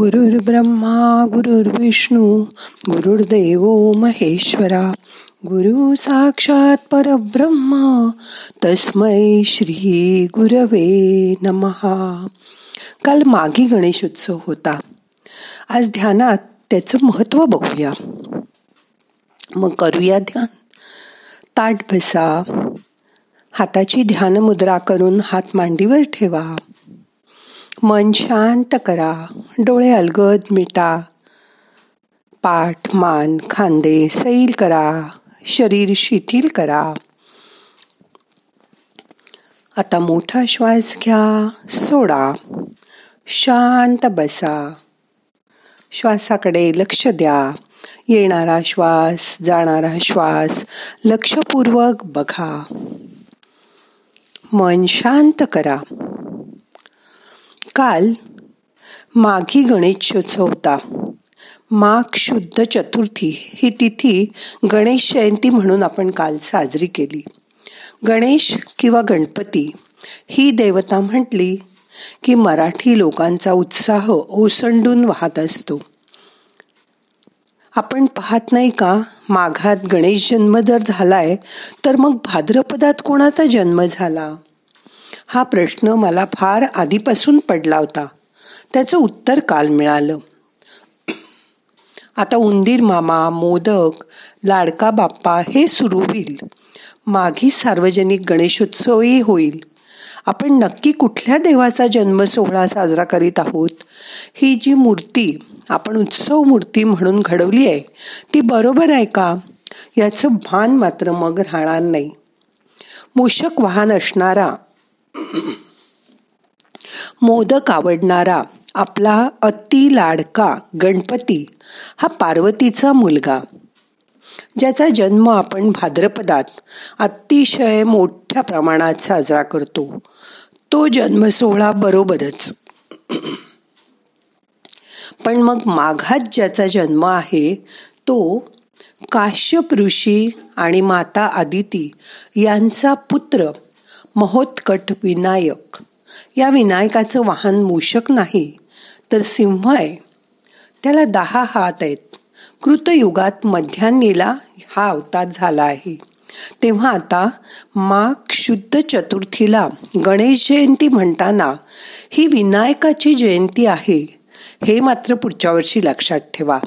ब्रह्मा गुरुर्विष्णू गुरुर्देव महेश्वरा. गुरु साक्षात परब्रह्म तस्मै श्री गुरवे नमहा काल मागी गणेशोत्सव होता. आज ध्यानात त्याचं महत्त्व बघूया. मग करूया ध्यान. ताट बसा हाताची ध्यान मुद्रा करून हात मांडीवर ठेवा. मन शांत करा. डोळे अलगद मिटा. पाठ मान खांदे सैल करा. शरीर शिथिल करा. आता मोठा श्वास घ्या. सोडा. शांत बसा. श्वासाकडे लक्ष द्या. येणारा श्वास जाणारा श्वास लक्षपूर्वक बघा. मन शांत करा. काल माघी गणेशोत्सव होता. माघ शुद्ध चतुर्थी ही तिथी गणेश जयंती म्हणून आपण काल साजरी केली. गणेश किंवा गणपती ही देवता म्हटली की मराठी लोकांचा उत्साह ओसंडून वाहत असतो. आपण पाहत नाही का? माघात गणेश जन्म जर झालाय तर मग भाद्रपदात कोणाचा जन्म झाला? हा प्रश्न मला फार आधीपासून पडला होता. त्याचं उत्तर काल मिळालं. आता उंदीर मामा मोदक लाडका बाप्पा हे सुरू होईल. माघी सार्वजनिक गणेशोत्सवही होईल. आपण नक्की कुठल्या देवाचा जन्म सोहळा साजरा करीत आहोत? ही जी मूर्ती आपण उत्सव मूर्ती म्हणून घडवली आहे ती बरोबर आहे का? याचं भान मात्र मग राहणार नाही. मूषक वाहन असणारा मोदक आवडणारा आपला अति लाडका गणपती हा पार्वतीचा मुलगा. ज्याचा जन्म आपण भाद्रपदात अतिशय मोठ्या प्रमाणात साजरा करतो. तो जन्म सोहळा बरोबरच. पण मग माघात ज्याचा जन्म आहे तो काश्यप ऋषी आणि माता आदिती यांचा पुत्र महोत्कट विनायक. या विनायकाचं वाहन मूषक नाही तर सिंह आहे. त्याला दहा हात आहेत. कृतयुगात मध्यान्नीला हा अवतार झाला आहे. तेव्हा आता माघ शुद्ध चतुर्थीला गणेश जयंती म्हणताना ही विनायकाची जयंती आहे हे मात्र पुढच्या वर्षी लक्षात ठेवा.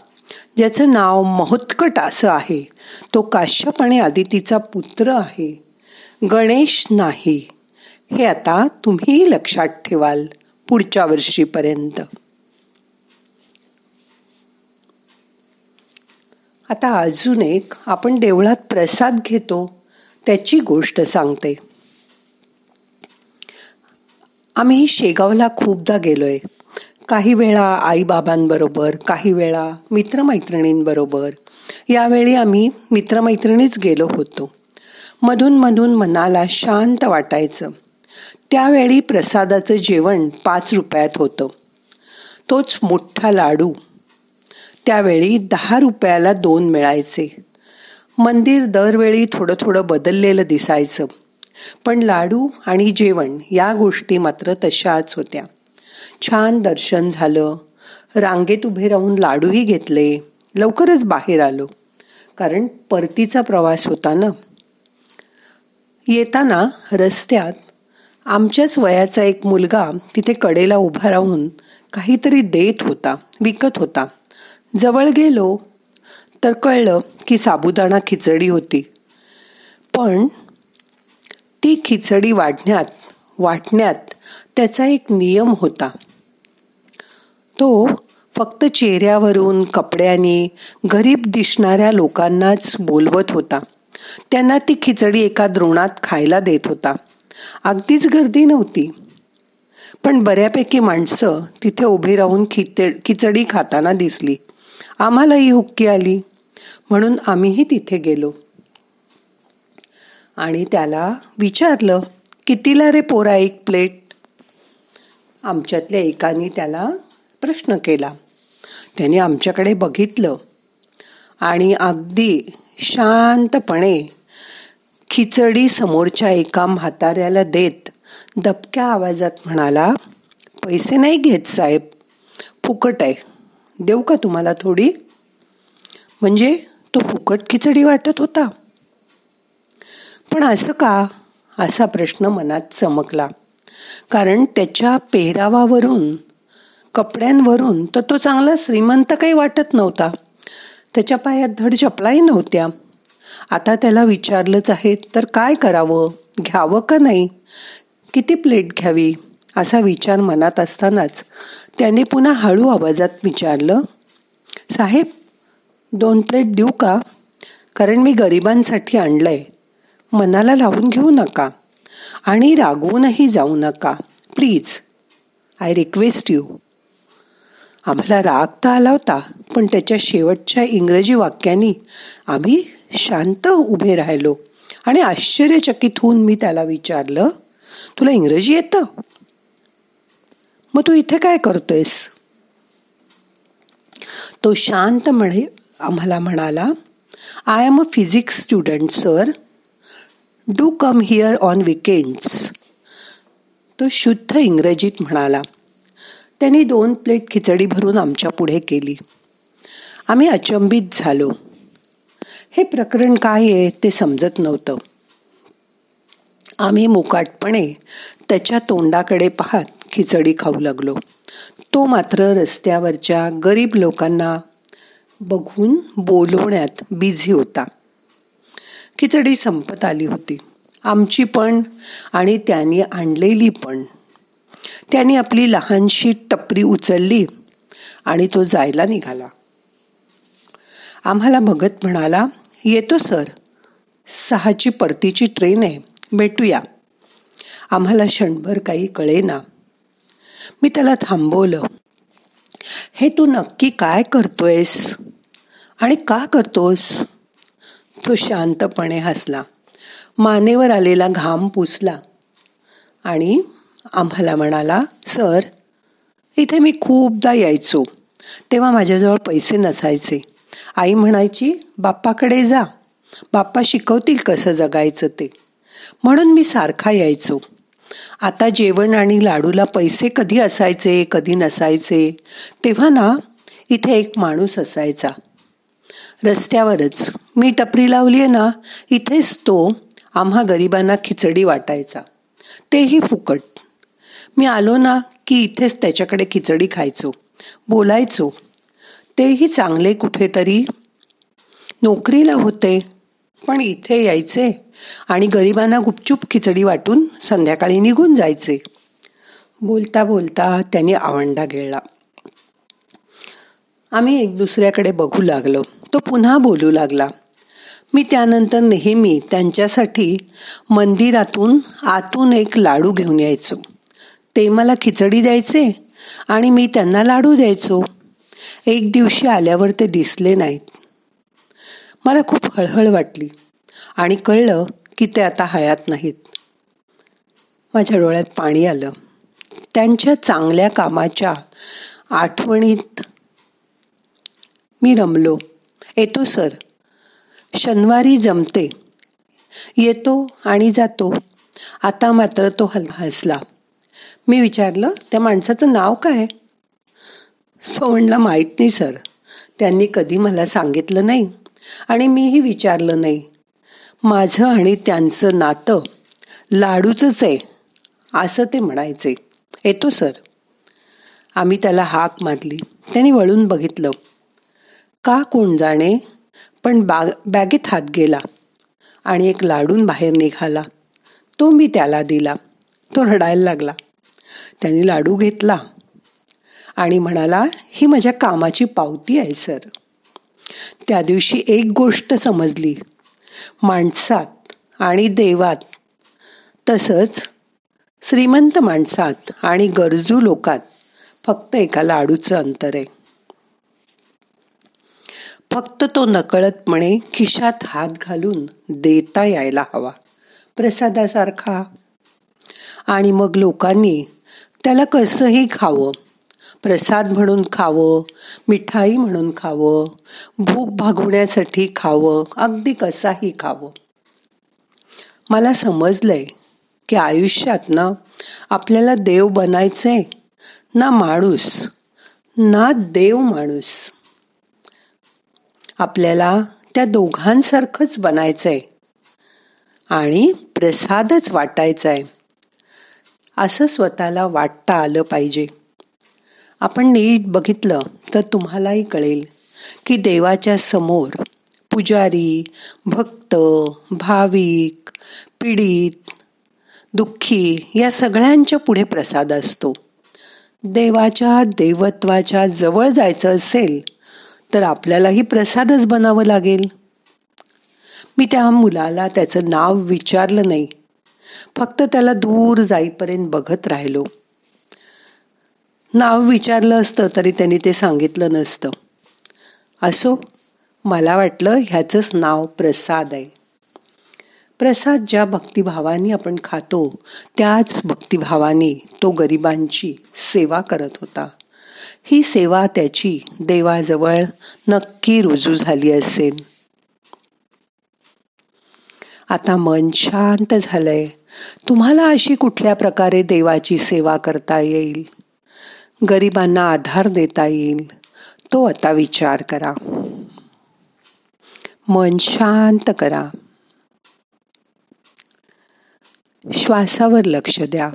ज्याचं नाव महोत्कट असं आहे तो काश्यप आणि आदितीचा पुत्र आहे. गणेश नाही. हे आता तुम्ही लक्षात ठेवाल पुढच्या वर्षीपर्यंत. आता अजून एक आपण देवळात प्रसाद घेतो त्याची गोष्ट सांगते. आम्ही शेगावला खूपदा गेलोय. काही वेळा आईबाबांबरोबर काही वेळा मित्रमैत्रिणींबरोबर. यावेळी आम्ही मित्रमैत्रिणीच गेलो होतो. मधून मधून मनाला शांत वाटायचं. त्यावेळी प्रसादाचं जेवण पाच रुपयात होतं. तोच मोठा लाडू. त्यावेळी दहा रुपयाला दोन मिळायचे. मंदिर दरवेळी थोडं थोडं बदललेलं दिसायचं. पण लाडू आणि जेवण या गोष्टी मात्र तशाच होत्या. छान दर्शन झालं. रांगेत उभे राहून लाडूही घेतले. लवकरच बाहेर आलो. कारण परतीचा प्रवास होता ना? येताना रस्त्यात आमच्याच वयाचा एक मुलगा तिथे कडेला उभा राहून काहीतरी देत होता विकत होता. जवळ गेलो तर कळलं की साबुदाणा खिचडी होती. पण ती खिचडी वाढण्यात वाटण्यात त्याचा एक नियम होता. तो फक्त चेहऱ्यावरून कपड्याने गरीब दिसणाऱ्या लोकांनाच बोलवत होता. त्यांना ती खिचडी एका द्रोणात खायला देत होता. अगदीच गर्दी नव्हती. पण बऱ्यापैकी माणसं तिथे उभी राहून खिचडी खाताना दिसली. आम्हालाही हुक्की आली. म्हणून आम्हीही तिथे गेलो. आणि त्याला विचारलं कितीला रे पोरा एक प्लेट? आमच्यातल्या एकाने त्याला प्रश्न केला. त्याने आमच्याकडे बघितलं. आणि अगदी शांतपणे खिचडी समोरच्या एका म्हाताऱ्याला देत दबक्या आवाजात म्हणाला पैसे नाही घेत साहेब फुकट आहे. देऊ का तुम्हाला थोडी? म्हणजे तो फुकट खिचडी वाटत होता. पण असं का? असा प्रश्न मनात चमकला. कारण त्याच्या पेहरावावरून कपड्यांवरून तर तो चांगला श्रीमंत काही वाटत नव्हता. त्याच्या पायात धड चपलाही नव्हत्या. आता त्याला विचारलंच आहे तर काय करावं? घ्यावं का नाही? किती प्लेट घ्यावी? असा विचार मनात असतानाच त्याने पुन्हा हळू आवाजात विचारलं साहेब दोन प्लेट देऊ का? कारण मी गरिबांसाठी आणलंय. मनाला लावून घेऊ नका आणि रागवूनही जाऊ नका. Please I request you. आम्हाला राग तर आला होता पण त्याच्या शेवटच्या इंग्रजी वाक्यांनी आम्ही शांत उभे राहिलो आणि आश्चर्यचकित होऊन मी त्याला विचारलं तुला इंग्रजी येतं? मग तू इथे काय करतोयस? तो शांत म्हणे आम्हाला म्हणाला I am a physics student sir do come here on weekends तो शुद्ध इंग्रजीत म्हणाला त्यांनी दोन प्लेट खिचडी भरून आमच्या पुढे केली. आम्ही अचंबित झालो. हे प्रकरण काय आहे ते समजत नव्हतं. आम्ही मुकाटपणे त्याच्या तोंडाकडे पाहत खिचडी खाऊ लागलो. तो मात्र रस्त्यावरच्या गरीब लोकांना बघून बोलवण्यात बिझी होता. खिचडी संपत आली होती. आमची पण आणि त्यांनी आणलेली पण. त्यांनी आपली लहानशी टपरी उचलली आणि तो जायला निघाला. आम्हाला बघत म्हणाला येतो सर. सहाची परतीची ट्रेन आहे. भेटूया. आम्हाला क्षणभर काही कळेना. मी त्याला थांबवलं. हे तू नक्की काय करतोयस? आणि का करतोस? तो शांतपणे हसला. मानेवर आलेला घाम पुसला. आणि आम्हाला म्हणाला सर इथे मी खूपदा यायचो. तेव्हा माझ्याजवळ पैसे नसायचे. आई म्हणायची बाप्पाकडे जा. बाप्पा शिकवतील कसं जगायचं ते. म्हणून मी सारखा यायचो. आता जेवण आणि लाडूला पैसे कधी असायचे कधी नसायचे तेव्हा ना इथे एक माणूस असायचा. रस्त्यावरच. मी टपरी लावली आहे ना इथेच तो आम्हा गरिबांना खिचडी वाटायचा. तेही फुकट. मी आलो ना की इथेच त्याच्याकडे खिचडी खायचो. बोलायचो. तेही चांगले कुठेतरी. नोकरीला होते पण इथे यायचे आणि गरिबांना गुपचूप खिचडी वाटून संध्याकाळी निघून जायचे. बोलता बोलता त्याने आवंडा गिळला आम्ही एक दुसऱ्याकडे बघू लागलो. तो पुन्हा बोलू लागला. मी त्यानंतर नेहमी त्यांच्यासाठी मंदिरातून आतून एक लाडू घेऊन यायचो. ते मला खिचडी द्यायचे आणि मी त्यांना लाडू द्यायचो. एक दिवशी आल्यावर ते दिसले नाहीत. मला खूप हळहळ वाटली आणि कळलं की ते आता हयात नाहीत. माझ्या डोळ्यात पाणी आलं. त्यांच्या चांगल्या कामाच्या आठवणीत मी रमलो. येतो सर. शनिवारी जमते. येतो आणि जातो. आता मात्र तो हल हसला. मी विचारलं त्या माणसाचं नाव काय? तो म्हणला माहीत नाही सर. त्यांनी कधी मला सांगितलं नाही आणि मीही विचारलं नाही. माझं आणि त्यांचं नातं लाडूचंच आहे असं ते म्हणायचे. येतो सर. आम्ही त्याला हाक मारली. त्यांनी वळून बघितलं. का कोण जाणे? पण बाग बॅगेत हात गेला आणि एक लाडून बाहेर निघाला. तो मी त्याला दिला. तो रडायला लागला. त्यांनी लाडू घेतला. आणि म्हणाला ही माझ्या कामाची पावती आहे सर. त्या दिवशी एक गोष्ट समजली. माणसात आणि देवात तसंच श्रीमंत माणसात आणि गरजू लोकात फक्त एका लाडूचं अंतर आहे. फक्त तो नकळतपणे खिशात हात घालून देता यायला हवा प्रसादासारखा. आणि मग लोकांनी त्याला कसंही खावं. प्रसाद म्हणून खावं मिठाई म्हणून खावं भूक भागवण्यासाठी खावं अगदी कसाही खावं. मला समजलंय की आयुष्यात ना आपल्याला देव बनायचंय ना माणूस ना देव माणूस. आपल्याला त्या दोघांसारखंच बनायचंय आणि प्रसादच वाटायचाय. असं स्वतःला वाटता आलं पाहिजे. आपण नीट बघितलं तर तुम्हालाही कळेल की देवाच्या समोर पुजारी भक्त भाविक पीडित दुःखी या सगळ्यांच्या पुढे प्रसाद असतो. देवाच्या देवत्वाच्या जवळ जायचं असेल तर आपल्यालाही प्रसादच बनावं लागेल. मी त्या मुलाला त्याचं नाव विचारलं नाही. फक्त त्याला दूर जाईपर्यंत बघत राहिलो. नाव विचारलं असतं तरी त्यांनी ते सांगितलं नसतं. असो मला वाटलं ह्याचंच नाव प्रसाद आहे. प्रसाद ज्या भक्तिभावाने आपण खातो त्याच भक्तिभावाने तो गरिबांची सेवा करत होता. ही सेवा त्याची देवाजवळ नक्की रुजू झाली असेल. आता मन शांत झालंय. तुम्हाला अशी कुठल्या प्रकारे देवाची सेवा करता येईल? गरिबांना आधार देता येईल? तो आता विचार करा. मन शांत करा. श्वासावर लक्ष द्या.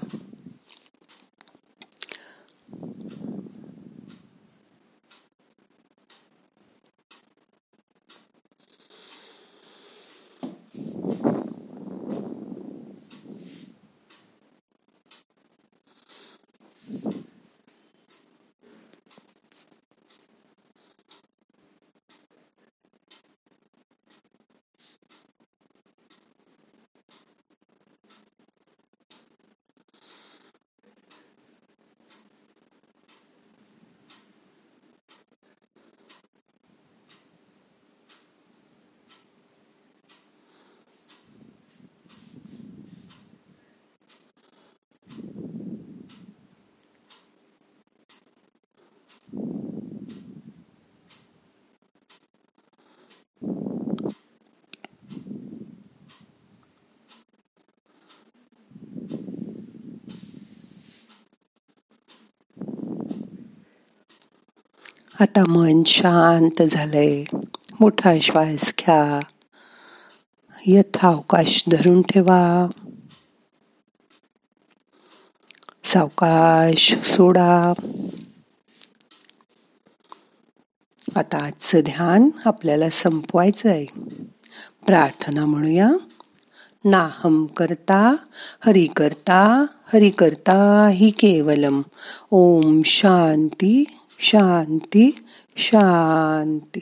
आता मन शांत झालंय. मोठा श्वास घ्या. यथावकाश धरून ठेवा. सावकाश सोडा. आता आजचं ध्यान आपल्याला संपवायचं आहे प्रार्थना म्हणूया. नाहम करता हरि करता हरि करता हि केवलम. ओम शांती. शांती शांती.